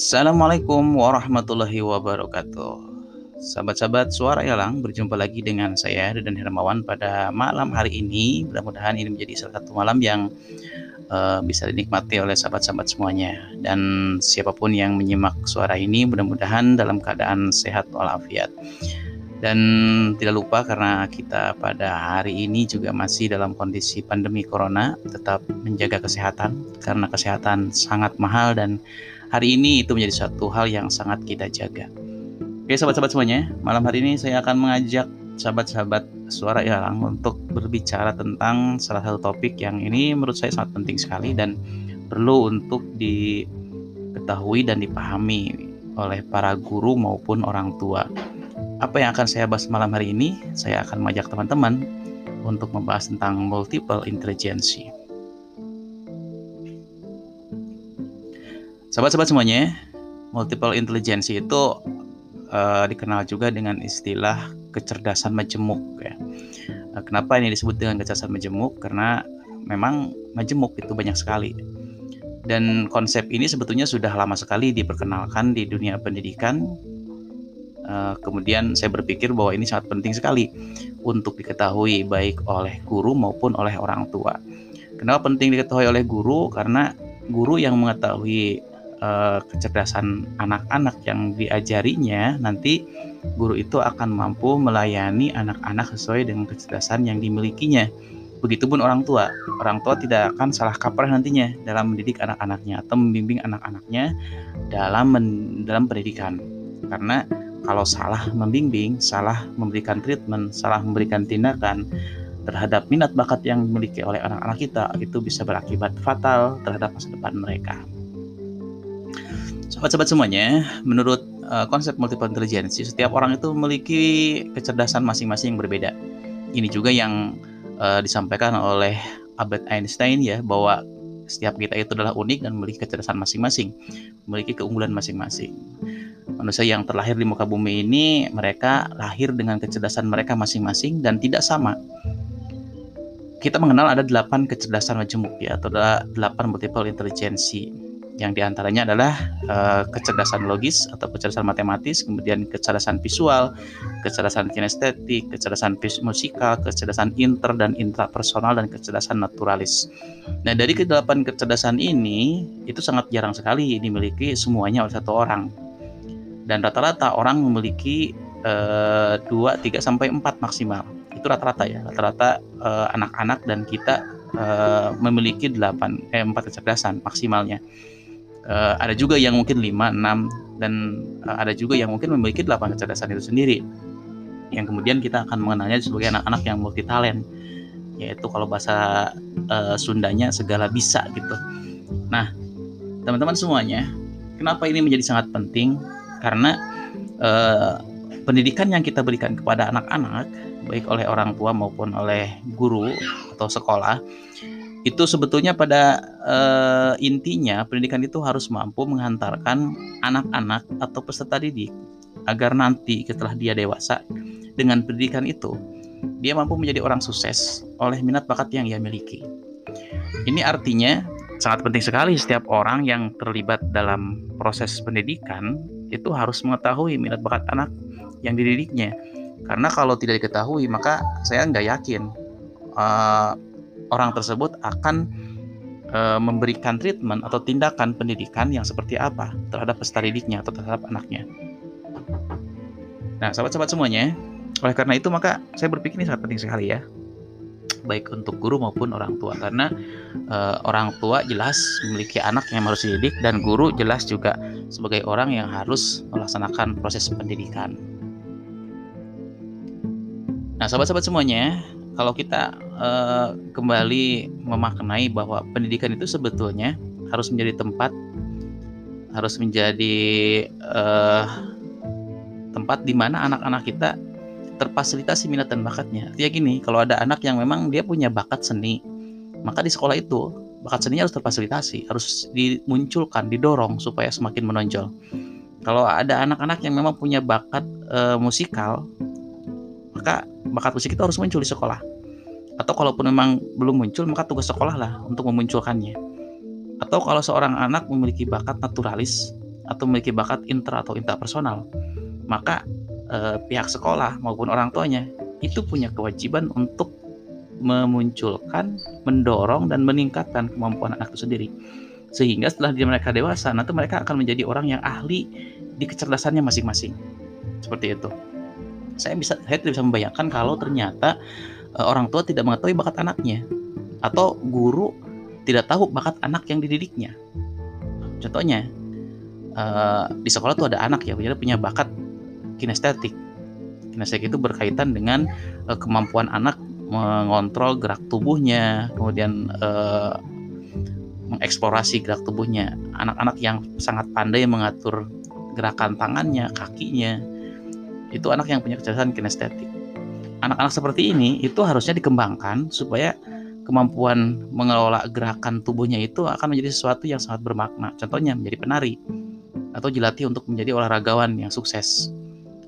Assalamualaikum warahmatullahi wabarakatuh. Sahabat-sahabat suara Elang berjumpa lagi dengan saya dan Hermawan pada malam hari ini. Mudah-mudahan ini menjadi salah satu malam yang uh, bisa dinikmati oleh sahabat-sahabat semuanya. Dan siapa pun yang menyimak suara ini mudah-mudahan dalam keadaan sehat walafiat. Dan tidak lupa karena kita pada hari ini juga masih dalam kondisi pandemi corona, tetap menjaga kesehatan karena kesehatan sangat mahal dan hari ini itu menjadi satu hal yang sangat kita jaga. Oke sahabat-sahabat semuanya, malam hari ini saya akan mengajak sahabat-sahabat suara ilalang untuk berbicara tentang salah satu topik yang ini menurut saya sangat penting sekali dan perlu untuk diketahui dan dipahami oleh para guru maupun orang tua apa yang akan saya bahas malam hari ini? Saya akan mengajak teman-teman untuk membahas tentang multiple intelligence. Sahabat-sahabat semuanya, multiple intelligence itu uh, dikenal juga dengan istilah kecerdasan majemuk ya. Uh, kenapa ini disebut dengan kecerdasan majemuk? Karena memang majemuk itu banyak sekali. Dan konsep ini sebetulnya sudah lama sekali diperkenalkan di dunia pendidikan Eh, kemudian saya berpikir bahwa ini sangat penting sekali untuk diketahui baik oleh guru maupun oleh orang tua. Kenapa penting diketahui oleh guru? Karena guru yang mengetahui uh, kecerdasan anak-anak yang diajarinya, nanti guru itu akan mampu melayani anak-anak sesuai dengan kecerdasan yang dimilikinya. Begitupun orang tua. Orang tua tidak akan salah kaprah nantinya dalam mendidik anak-anaknya atau membimbing anak-anaknya dalam dalam pendidikan. Karena kalau salah membimbing, salah memberikan treatment, salah memberikan tindakan terhadap minat bakat yang dimiliki oleh anak-anak kita, itu bisa berakibat fatal terhadap masa depan mereka. Sobat-sobat semuanya, menurut uh, konsep multiple intelligence, setiap orang itu memiliki kecerdasan masing-masing yang berbeda. Ini juga yang uh, disampaikan oleh Albert Einstein ya bahwa setiap kita itu adalah unik dan memiliki kecerdasan masing-masing, memiliki keunggulan masing-masing manusia yang terlahir di muka bumi ini mereka lahir dengan kecerdasan mereka masing-masing dan tidak sama. Kita mengenal ada delapan kecerdasan majemuk ya atau delapan multiple intelligence yang di antaranya adalah uh, kecerdasan logis atau kecerdasan matematis, kemudian kecerdasan visual, kecerdasan kinestetik, kecerdasan musikal, kecerdasan inter dan intrapersonal dan kecerdasan naturalis. Nah dari kedelapan kecerdasan ini itu sangat jarang sekali dimiliki semuanya oleh satu orang dan rata-rata orang memiliki uh, 2 3 sampai 4 maksimal. Itu rata-rata ya, rata-rata uh, anak-anak dan kita uh, memiliki 8 eh 4 kecerdasan maksimalnya. Uh, ada juga yang mungkin 5, 6 dan uh, ada juga yang mungkin memiliki 8 kecerdasan itu sendiri. Yang kemudian kita akan mengenalnya sebagai anak-anak yang multi talent yaitu kalau bahasa uh, Sundanya segala bisa gitu. Nah, teman-teman semuanya, kenapa ini menjadi sangat penting? karena eh, pendidikan yang kita berikan kepada anak-anak baik oleh orang tua maupun oleh guru atau sekolah itu sebetulnya pada uh, intinya pendidikan itu harus mampu menghantarkan anak-anak atau peserta didik agar nanti setelah dia dewasa dengan pendidikan itu dia mampu menjadi orang sukses oleh minat bakat yang ia miliki. Ini artinya sangat penting sekali setiap orang yang terlibat dalam proses pendidikan itu harus mengetahui minat bakat anak yang dididiknya. Karena kalau tidak diketahui, maka saya nggak yakin uh, orang tersebut akan uh, memberikan treatment atau tindakan pendidikan yang seperti apa terhadap peserta didiknya atau terhadap anaknya. Nah, sahabat-sahabat semuanya, oleh karena itu maka saya berpikir ini sangat penting sekali ya baik untuk guru maupun orang tua karena uh, orang tua jelas memiliki anak yang harus dididik dan guru jelas juga sebagai orang yang harus melaksanakan proses pendidikan. Nah, sahabat-sahabat semuanya, kalau kita uh, kembali memaknai bahwa pendidikan itu sebetulnya harus menjadi tempat harus menjadi uh, tempat di mana anak-anak kita terfasilitasi minat dan bakatnya. Artinya gini, kalau ada anak yang memang dia punya bakat seni, maka di sekolah itu bakat seninya harus terfasilitasi, harus dimunculkan, didorong supaya semakin menonjol. Kalau ada anak-anak yang memang punya bakat e, musikal, maka bakat musik itu harus muncul di sekolah. Atau kalaupun memang belum muncul, maka tugas sekolah lah untuk memunculkannya. Atau kalau seorang anak memiliki bakat naturalis, atau memiliki bakat inter atau interpersonal, maka eh, pihak sekolah maupun orang tuanya itu punya kewajiban untuk memunculkan, mendorong dan meningkatkan kemampuan anak itu sendiri. Sehingga setelah dia mereka dewasa, nanti mereka akan menjadi orang yang ahli di kecerdasannya masing-masing. Seperti itu. Saya bisa saya tidak bisa membayangkan kalau ternyata uh, orang tua tidak mengetahui bakat anaknya atau guru tidak tahu bakat anak yang dididiknya. Contohnya uh, di sekolah tuh ada anak ya, dia punya bakat kinestetik. Kinestetik itu berkaitan dengan uh, kemampuan anak mengontrol gerak tubuhnya, kemudian mengeksplorasi gerak tubuhnya. Anak-anak yang sangat pandai mengatur gerakan tangannya, kakinya, itu anak yang punya kecerdasan kinestetik. Anak-anak seperti ini itu harusnya dikembangkan supaya kemampuan mengelola gerakan tubuhnya itu akan menjadi sesuatu yang sangat bermakna. Contohnya menjadi penari atau dilatih untuk menjadi olahragawan yang sukses.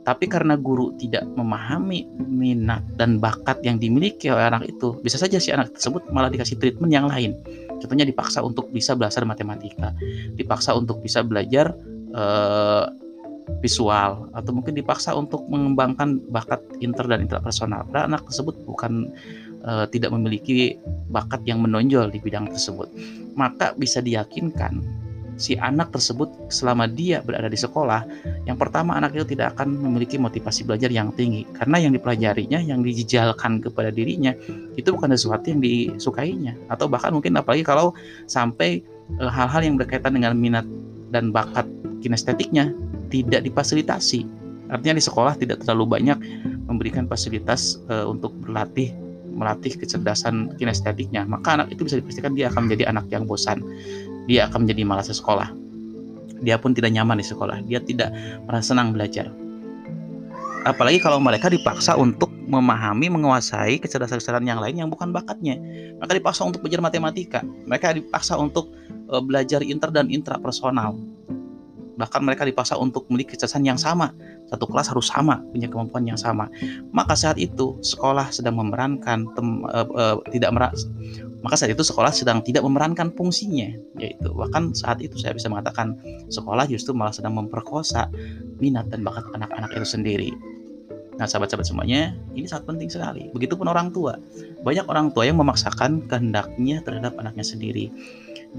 Tapi karena guru tidak memahami minat dan bakat yang dimiliki oleh anak itu, bisa saja si anak tersebut malah dikasih treatment yang lain. Contohnya dipaksa untuk bisa belajar matematika, dipaksa untuk bisa belajar uh, visual, atau mungkin dipaksa untuk mengembangkan bakat inter dan interpersonal. Karena anak tersebut bukan uh, tidak memiliki bakat yang menonjol di bidang tersebut. Maka bisa diyakinkan si anak tersebut selama dia berada di sekolah, yang pertama anak itu tidak akan memiliki motivasi belajar yang tinggi karena yang dipelajarinya, yang dijejalkan kepada dirinya itu bukan sesuatu yang disukainya atau bahkan mungkin apalagi kalau sampai eh, hal-hal yang berkaitan dengan minat dan bakat kinestetiknya tidak difasilitasi. Artinya di sekolah tidak terlalu banyak memberikan fasilitas uh, untuk berlatih melatih kecerdasan kinestetiknya, maka anak itu bisa dipastikan dia akan menjadi anak yang bosan dia akan menjadi malas sekolah. Dia pun tidak nyaman di sekolah, dia tidak merasa senang belajar. Apalagi kalau mereka dipaksa untuk memahami, menguasai kecerdasan-kecerdasan yang lain yang bukan bakatnya. Mereka dipaksa untuk belajar matematika, mereka dipaksa untuk uh, belajar inter dan intrapersonal. Bahkan mereka dipaksa untuk memiliki kecerdasan yang sama. Satu kelas harus sama, punya kemampuan yang sama. Maka saat itu sekolah sedang memerankan tem, uh, uh, tidak meras, maka saat itu sekolah sedang tidak memerankan fungsinya yaitu bahkan saat itu saya bisa mengatakan sekolah justru malah sedang memperkosa minat dan bakat anak-anak itu sendiri nah sahabat-sahabat semuanya ini sangat penting sekali begitupun orang tua banyak orang tua yang memaksakan kehendaknya terhadap anaknya sendiri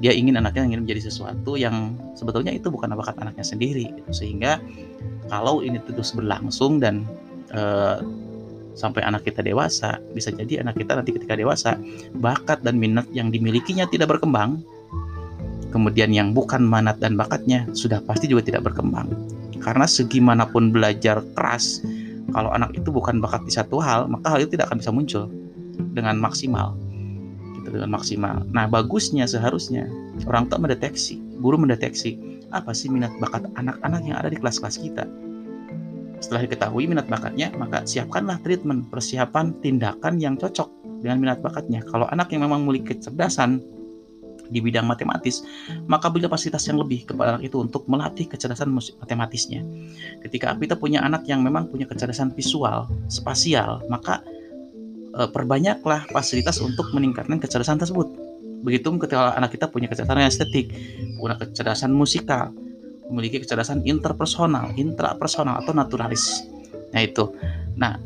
dia ingin anaknya ingin menjadi sesuatu yang sebetulnya itu bukan bakat anaknya sendiri sehingga kalau ini terus berlangsung dan eh, sampai anak kita dewasa, bisa jadi anak kita nanti ketika dewasa bakat dan minat yang dimilikinya tidak berkembang. Kemudian yang bukan minat dan bakatnya sudah pasti juga tidak berkembang. Karena segimanapun belajar keras, kalau anak itu bukan bakat di satu hal, maka hal itu tidak akan bisa muncul dengan maksimal. Dengan maksimal. Nah, bagusnya seharusnya orang tua mendeteksi, guru mendeteksi apa sih minat bakat anak-anak yang ada di kelas-kelas kita setelah diketahui minat bakatnya, maka siapkanlah treatment, persiapan tindakan yang cocok dengan minat bakatnya. Kalau anak yang memang memiliki kecerdasan di bidang matematis, maka berikan fasilitas yang lebih kepada anak itu untuk melatih kecerdasan matematisnya. Ketika kita punya anak yang memang punya kecerdasan visual, spasial, maka perbanyaklah fasilitas untuk meningkatkan kecerdasan tersebut. Begitu ketika anak kita punya kecerdasan estetik, punya kecerdasan musikal, memiliki kecerdasan interpersonal, intrapersonal atau naturalis. Nah itu. Nah,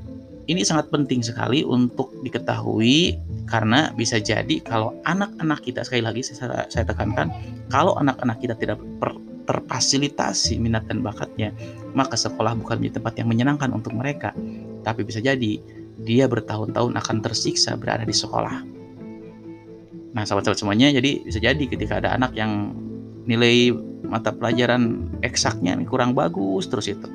ini sangat penting sekali untuk diketahui karena bisa jadi kalau anak-anak kita sekali lagi saya, saya tekankan kalau anak-anak kita tidak per, terfasilitasi minat dan bakatnya maka sekolah bukan menjadi tempat yang menyenangkan untuk mereka tapi bisa jadi dia bertahun-tahun akan tersiksa berada di sekolah. Nah sahabat-sahabat semuanya jadi bisa jadi ketika ada anak yang nilai mata pelajaran eksaknya kurang bagus terus itu.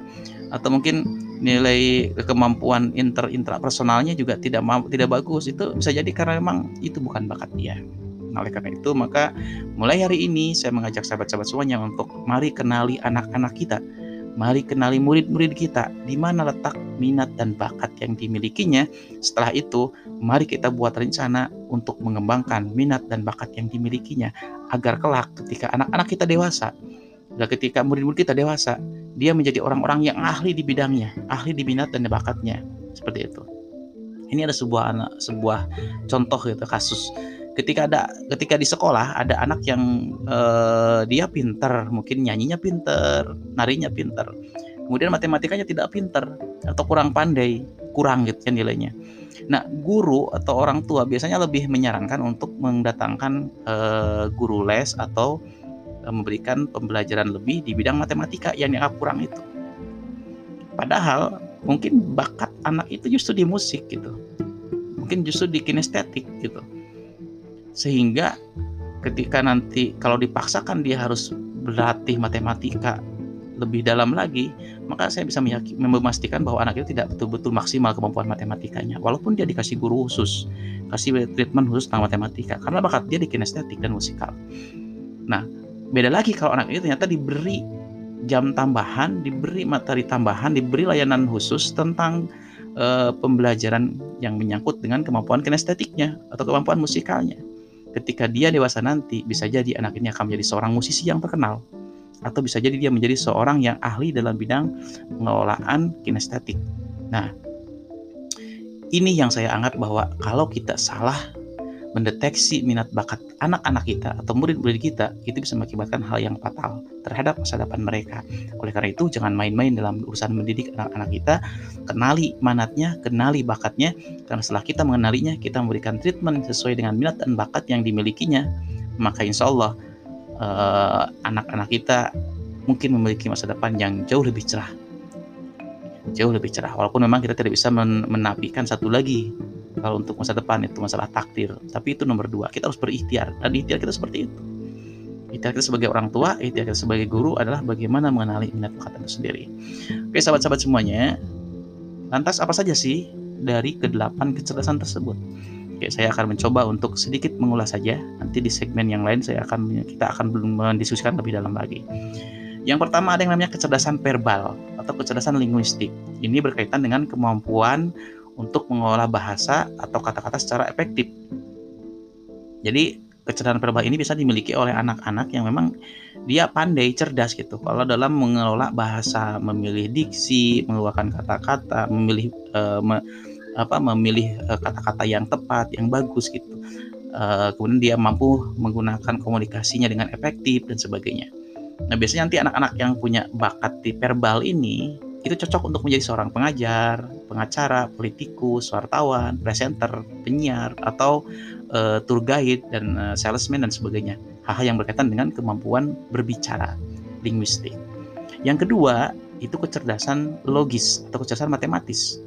Atau mungkin nilai kemampuan inter intrapersonalnya juga tidak tidak bagus itu bisa jadi karena memang itu bukan bakat dia. Nah, oleh karena itu maka mulai hari ini saya mengajak sahabat-sahabat semuanya untuk mari kenali anak-anak kita Mari kenali murid-murid kita, di mana letak minat dan bakat yang dimilikinya. Setelah itu, mari kita buat rencana untuk mengembangkan minat dan bakat yang dimilikinya, agar kelak ketika anak-anak kita dewasa, dan ketika murid-murid kita dewasa, dia menjadi orang-orang yang ahli di bidangnya, ahli di minat dan bakatnya, seperti itu. Ini ada sebuah anak, sebuah contoh gitu kasus ketika ada ketika di sekolah ada anak yang uh, dia pinter mungkin nyanyinya pinter narinya pinter kemudian matematikanya tidak pinter atau kurang pandai kurang gitu kan nilainya. Nah guru atau orang tua biasanya lebih menyarankan untuk mendatangkan uh, guru les atau uh, memberikan pembelajaran lebih di bidang matematika yang dianggap kurang itu. Padahal mungkin bakat anak itu justru di musik gitu. Mungkin justru di kinestetik gitu sehingga ketika nanti kalau dipaksakan dia harus berlatih matematika lebih dalam lagi, maka saya bisa memastikan bahwa anak itu tidak betul-betul maksimal kemampuan matematikanya, walaupun dia dikasih guru khusus, kasih treatment khusus tentang matematika, karena bakat dia di kinestetik dan musikal. Nah, beda lagi kalau anak itu ternyata diberi jam tambahan, diberi materi tambahan, diberi layanan khusus tentang uh, pembelajaran yang menyangkut dengan kemampuan kinestetiknya atau kemampuan musikalnya ketika dia dewasa nanti bisa jadi anak ini akan menjadi seorang musisi yang terkenal atau bisa jadi dia menjadi seorang yang ahli dalam bidang pengelolaan kinestetik. Nah, ini yang saya anggap bahwa kalau kita salah mendeteksi minat bakat anak-anak kita atau murid-murid kita itu bisa mengakibatkan hal yang fatal terhadap masa depan mereka. Oleh karena itu jangan main-main dalam urusan mendidik anak-anak kita, kenali manatnya, kenali bakatnya karena setelah kita mengenalinya, kita memberikan treatment sesuai dengan minat dan bakat yang dimilikinya, maka insya Allah eh, anak-anak kita mungkin memiliki masa depan yang jauh lebih cerah. Jauh lebih cerah walaupun memang kita tidak bisa menafikan satu lagi kalau untuk masa depan itu masalah takdir tapi itu nomor dua kita harus berikhtiar dan ikhtiar kita seperti itu ikhtiar kita sebagai orang tua ikhtiar kita sebagai guru adalah bagaimana mengenali minat bakat itu sendiri oke sahabat-sahabat semuanya lantas apa saja sih dari kedelapan kecerdasan tersebut Oke, saya akan mencoba untuk sedikit mengulas saja. Nanti di segmen yang lain saya akan kita akan belum mendiskusikan lebih dalam lagi. Yang pertama ada yang namanya kecerdasan verbal atau kecerdasan linguistik. Ini berkaitan dengan kemampuan untuk mengolah bahasa atau kata-kata secara efektif. Jadi kecerdasan verbal ini bisa dimiliki oleh anak-anak yang memang dia pandai cerdas gitu. Kalau dalam mengelola bahasa, memilih diksi, mengeluarkan kata-kata, memilih uh, me, apa memilih eh, kata-kata yang tepat, yang bagus gitu. Uh, kemudian dia mampu menggunakan komunikasinya dengan efektif dan sebagainya. Nah, biasanya nanti anak-anak yang punya bakat di verbal ini itu cocok untuk menjadi seorang pengajar, pengacara, politikus, wartawan, presenter, penyiar, atau uh, tour guide dan uh, salesman dan sebagainya. Hal-hal yang berkaitan dengan kemampuan berbicara, linguistik. Yang kedua, itu kecerdasan logis atau kecerdasan matematis.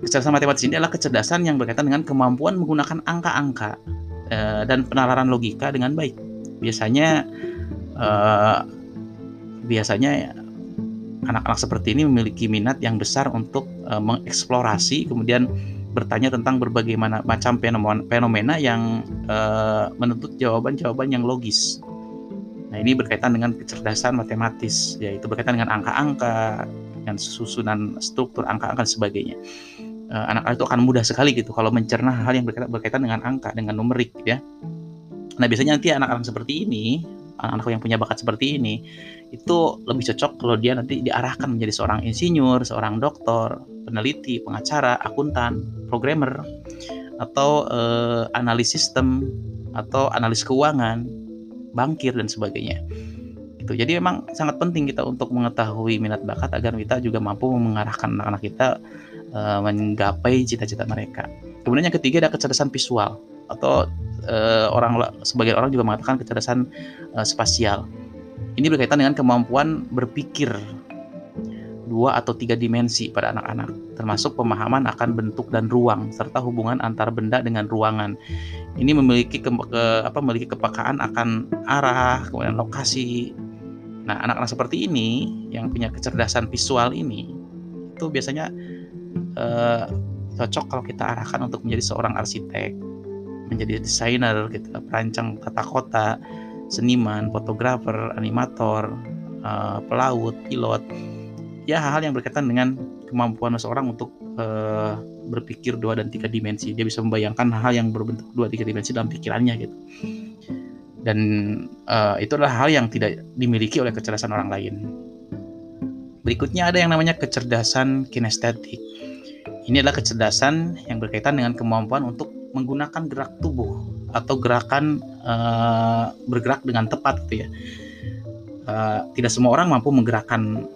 Kecerdasan matematis ini adalah kecerdasan yang berkaitan dengan kemampuan menggunakan angka-angka uh, dan penalaran logika dengan baik. Biasanya uh, biasanya anak-anak seperti ini memiliki minat yang besar untuk uh, mengeksplorasi kemudian bertanya tentang berbagai macam fenomena, yang uh, menuntut jawaban-jawaban yang logis. Nah, ini berkaitan dengan kecerdasan matematis, yaitu berkaitan dengan angka-angka, dengan susunan struktur angka-angka dan sebagainya. anak-anak itu akan mudah sekali gitu kalau mencerna hal yang berkaitan, berkaitan dengan angka, dengan numerik, ya. Nah, biasanya nanti anak-anak seperti ini anak-anak yang punya bakat seperti ini itu lebih cocok kalau dia nanti diarahkan menjadi seorang insinyur, seorang dokter, peneliti, pengacara, akuntan, programmer, atau eh, analis sistem, atau analis keuangan, bankir dan sebagainya. Itu. Jadi memang sangat penting kita untuk mengetahui minat bakat agar kita juga mampu mengarahkan anak-anak kita eh, menggapai cita-cita mereka. Kemudian yang ketiga ada kecerdasan visual atau uh, orang sebagian orang juga mengatakan kecerdasan uh, spasial. Ini berkaitan dengan kemampuan berpikir dua atau tiga dimensi pada anak-anak, termasuk pemahaman akan bentuk dan ruang serta hubungan antar benda dengan ruangan. Ini memiliki ke, ke, apa memiliki kepekaan akan arah, kemudian lokasi. Nah, anak-anak seperti ini yang punya kecerdasan visual ini itu biasanya uh, cocok kalau kita arahkan untuk menjadi seorang arsitek, menjadi desainer gitu perancang tata kota seniman fotografer animator uh, pelaut pilot. Ya hal-hal yang berkaitan dengan kemampuan seseorang untuk uh, berpikir dua dan tiga dimensi. Dia bisa membayangkan hal yang berbentuk dua tiga dimensi dalam pikirannya gitu. Dan uh, itu adalah hal yang tidak dimiliki oleh kecerdasan orang lain. Berikutnya ada yang namanya kecerdasan kinestetik. Ini adalah kecerdasan yang berkaitan dengan kemampuan untuk menggunakan gerak tubuh atau gerakan uh, bergerak dengan tepat gitu ya. Uh, tidak semua orang mampu menggerakkan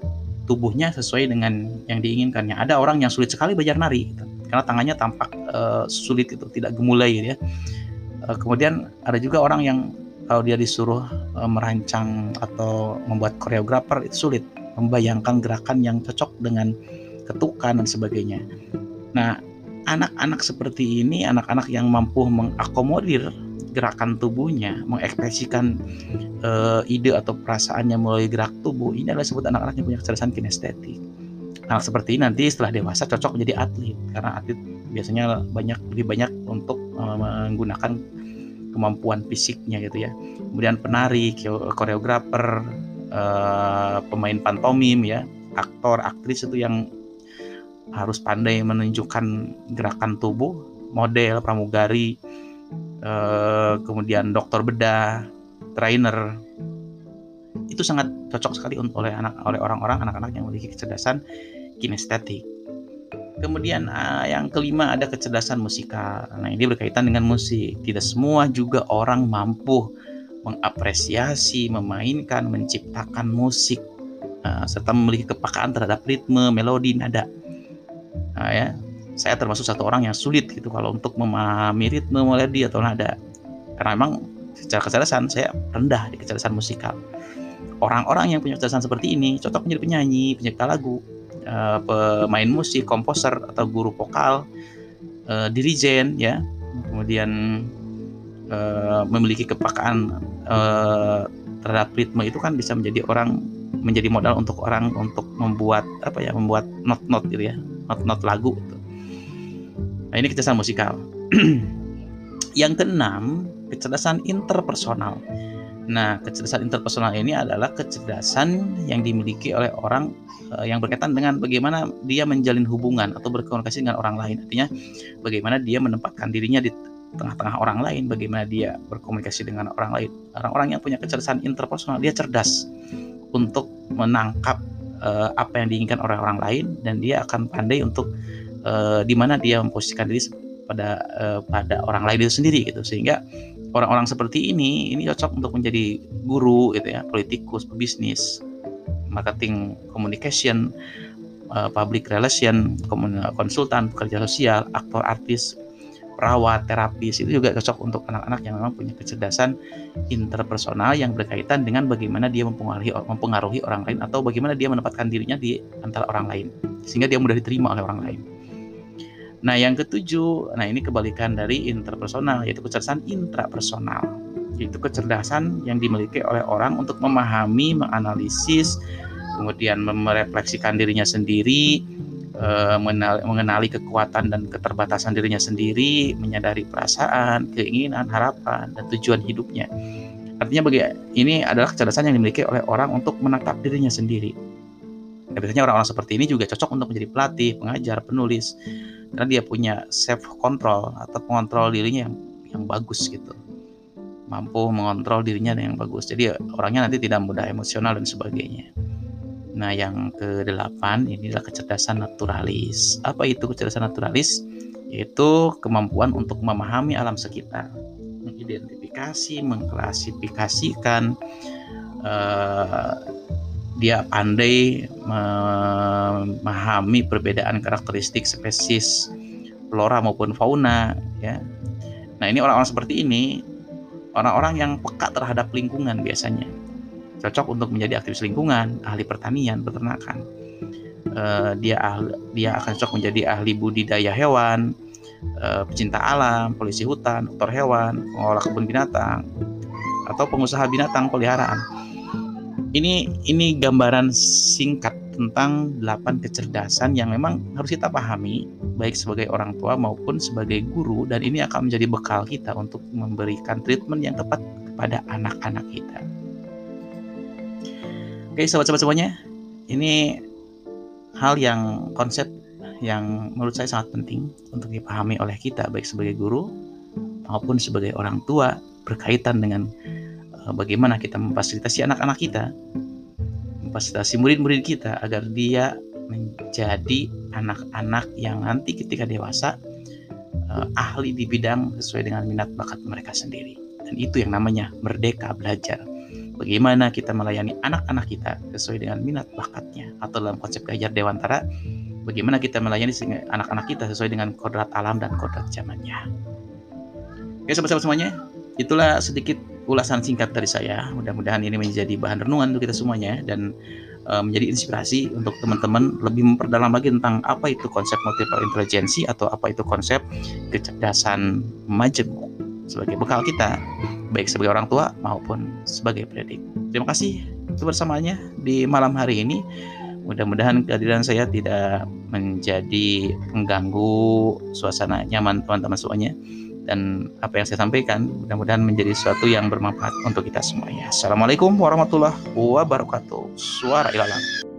tubuhnya sesuai dengan yang diinginkannya. Ada orang yang sulit sekali belajar nari gitu, karena tangannya tampak uh, sulit itu, tidak gemulai gitu ya. Uh, kemudian ada juga orang yang kalau dia disuruh uh, merancang atau membuat koreografer itu sulit membayangkan gerakan yang cocok dengan ketukan dan sebagainya. Nah, anak-anak seperti ini, anak-anak yang mampu mengakomodir gerakan tubuhnya, mengekspresikan uh, ide atau perasaannya melalui gerak tubuh, ini adalah sebut anak-anak yang punya kecerdasan kinestetik. Anak seperti ini nanti setelah dewasa cocok menjadi atlet, karena atlet biasanya banyak lebih banyak untuk uh, menggunakan kemampuan fisiknya gitu ya. Kemudian penari, koreografer, uh, pemain pantomim ya, aktor, aktris itu yang harus pandai menunjukkan gerakan tubuh, model, pramugari, eh, kemudian dokter bedah, trainer. Itu sangat cocok sekali oleh anak oleh orang-orang anak-anak yang memiliki kecerdasan kinestetik. Kemudian uh, yang kelima ada kecerdasan musikal. Nah, ini berkaitan dengan musik. Tidak semua juga orang mampu mengapresiasi, memainkan, menciptakan musik uh, serta memiliki kepakaan terhadap ritme, melodi, nada nah, ya saya termasuk satu orang yang sulit gitu kalau untuk memahami ritme melodi atau nada. Karena memang secara kecerdasan saya rendah di kecerdasan musikal. Orang-orang yang punya kecerdasan seperti ini cocok menjadi penyanyi pencipta lagu uh, pemain musik komposer atau guru vokal uh, dirijen ya. Kemudian uh, memiliki kepakaan terhadap ritme itu kan bisa menjadi orang menjadi modal untuk orang untuk membuat apa ya membuat not-not gitu ya not-not lagu. Nah ini kecerdasan musikal. yang keenam kecerdasan interpersonal. Nah kecerdasan interpersonal ini adalah kecerdasan yang dimiliki oleh orang uh, yang berkaitan dengan bagaimana dia menjalin hubungan atau berkomunikasi dengan orang lain. Artinya bagaimana dia menempatkan dirinya di tengah-tengah orang lain, bagaimana dia berkomunikasi dengan orang lain. Orang-orang yang punya kecerdasan interpersonal dia cerdas untuk menangkap uh, apa yang diinginkan oleh orang lain dan dia akan pandai untuk uh, di mana dia memposisikan diri pada uh, pada orang lain itu sendiri gitu. Sehingga orang-orang seperti ini ini cocok untuk menjadi guru gitu ya politikus pebisnis marketing communication uh, public relation konsultan pekerja sosial aktor artis perawat, terapis itu juga cocok untuk anak-anak yang memang punya kecerdasan interpersonal yang berkaitan dengan bagaimana dia mempengaruhi mempengaruhi orang lain atau bagaimana dia menempatkan dirinya di antara orang lain sehingga dia mudah diterima oleh orang lain. Nah, yang ketujuh, nah ini kebalikan dari interpersonal yaitu kecerdasan intrapersonal. Yaitu kecerdasan yang dimiliki oleh orang untuk memahami, menganalisis, kemudian merefleksikan dirinya sendiri, Eh, mengenali kekuatan dan keterbatasan dirinya sendiri, menyadari perasaan, keinginan, harapan, dan tujuan hidupnya. Artinya bagi ini adalah kecerdasan yang dimiliki oleh orang untuk menatap dirinya sendiri. Ya, biasanya orang-orang seperti ini juga cocok untuk menjadi pelatih, pengajar, penulis, karena dia punya self control atau pengontrol dirinya yang yang bagus gitu, mampu mengontrol dirinya yang bagus. Jadi orangnya nanti tidak mudah emosional dan sebagainya. Nah, yang kedelapan ini adalah kecerdasan naturalis. Apa itu kecerdasan naturalis? Yaitu kemampuan untuk memahami alam sekitar, mengidentifikasi, mengklasifikasikan. Uh, dia pandai memahami perbedaan karakteristik spesies flora maupun fauna. Ya. Nah, ini orang-orang seperti ini, orang-orang yang peka terhadap lingkungan biasanya cocok untuk menjadi aktivis lingkungan, ahli pertanian, peternakan. Uh, dia ahli, dia akan cocok menjadi ahli budidaya hewan, uh, pecinta alam, polisi hutan, dokter hewan, pengelola kebun binatang, atau pengusaha binatang peliharaan. Ini ini gambaran singkat tentang 8 kecerdasan yang memang harus kita pahami baik sebagai orang tua maupun sebagai guru dan ini akan menjadi bekal kita untuk memberikan treatment yang tepat kepada anak-anak kita. Oke, sobat-sobat semuanya, ini hal yang konsep yang menurut saya sangat penting untuk dipahami oleh kita baik sebagai guru maupun sebagai orang tua berkaitan dengan uh, bagaimana kita memfasilitasi anak-anak kita, memfasilitasi murid-murid kita agar dia menjadi anak-anak yang nanti ketika dewasa uh, ahli di bidang sesuai dengan minat bakat mereka sendiri. Dan itu yang namanya merdeka belajar. Bagaimana kita melayani anak-anak kita sesuai dengan minat bakatnya atau dalam konsep gajar dewantara bagaimana kita melayani anak-anak kita sesuai dengan kodrat alam dan kodrat zamannya. Oke sobat-sobat semuanya, itulah sedikit ulasan singkat dari saya. Mudah-mudahan ini menjadi bahan renungan untuk kita semuanya dan e, menjadi inspirasi untuk teman-teman lebih memperdalam lagi tentang apa itu konsep multiple intelligency atau apa itu konsep kecerdasan majemuk sebagai bekal kita baik sebagai orang tua maupun sebagai pendidik. Terima kasih kebersamaannya di malam hari ini. Mudah-mudahan kehadiran saya tidak menjadi pengganggu suasana nyaman teman-teman semuanya dan apa yang saya sampaikan mudah-mudahan menjadi sesuatu yang bermanfaat untuk kita semuanya. Assalamualaikum warahmatullahi wabarakatuh. Suara ilalang.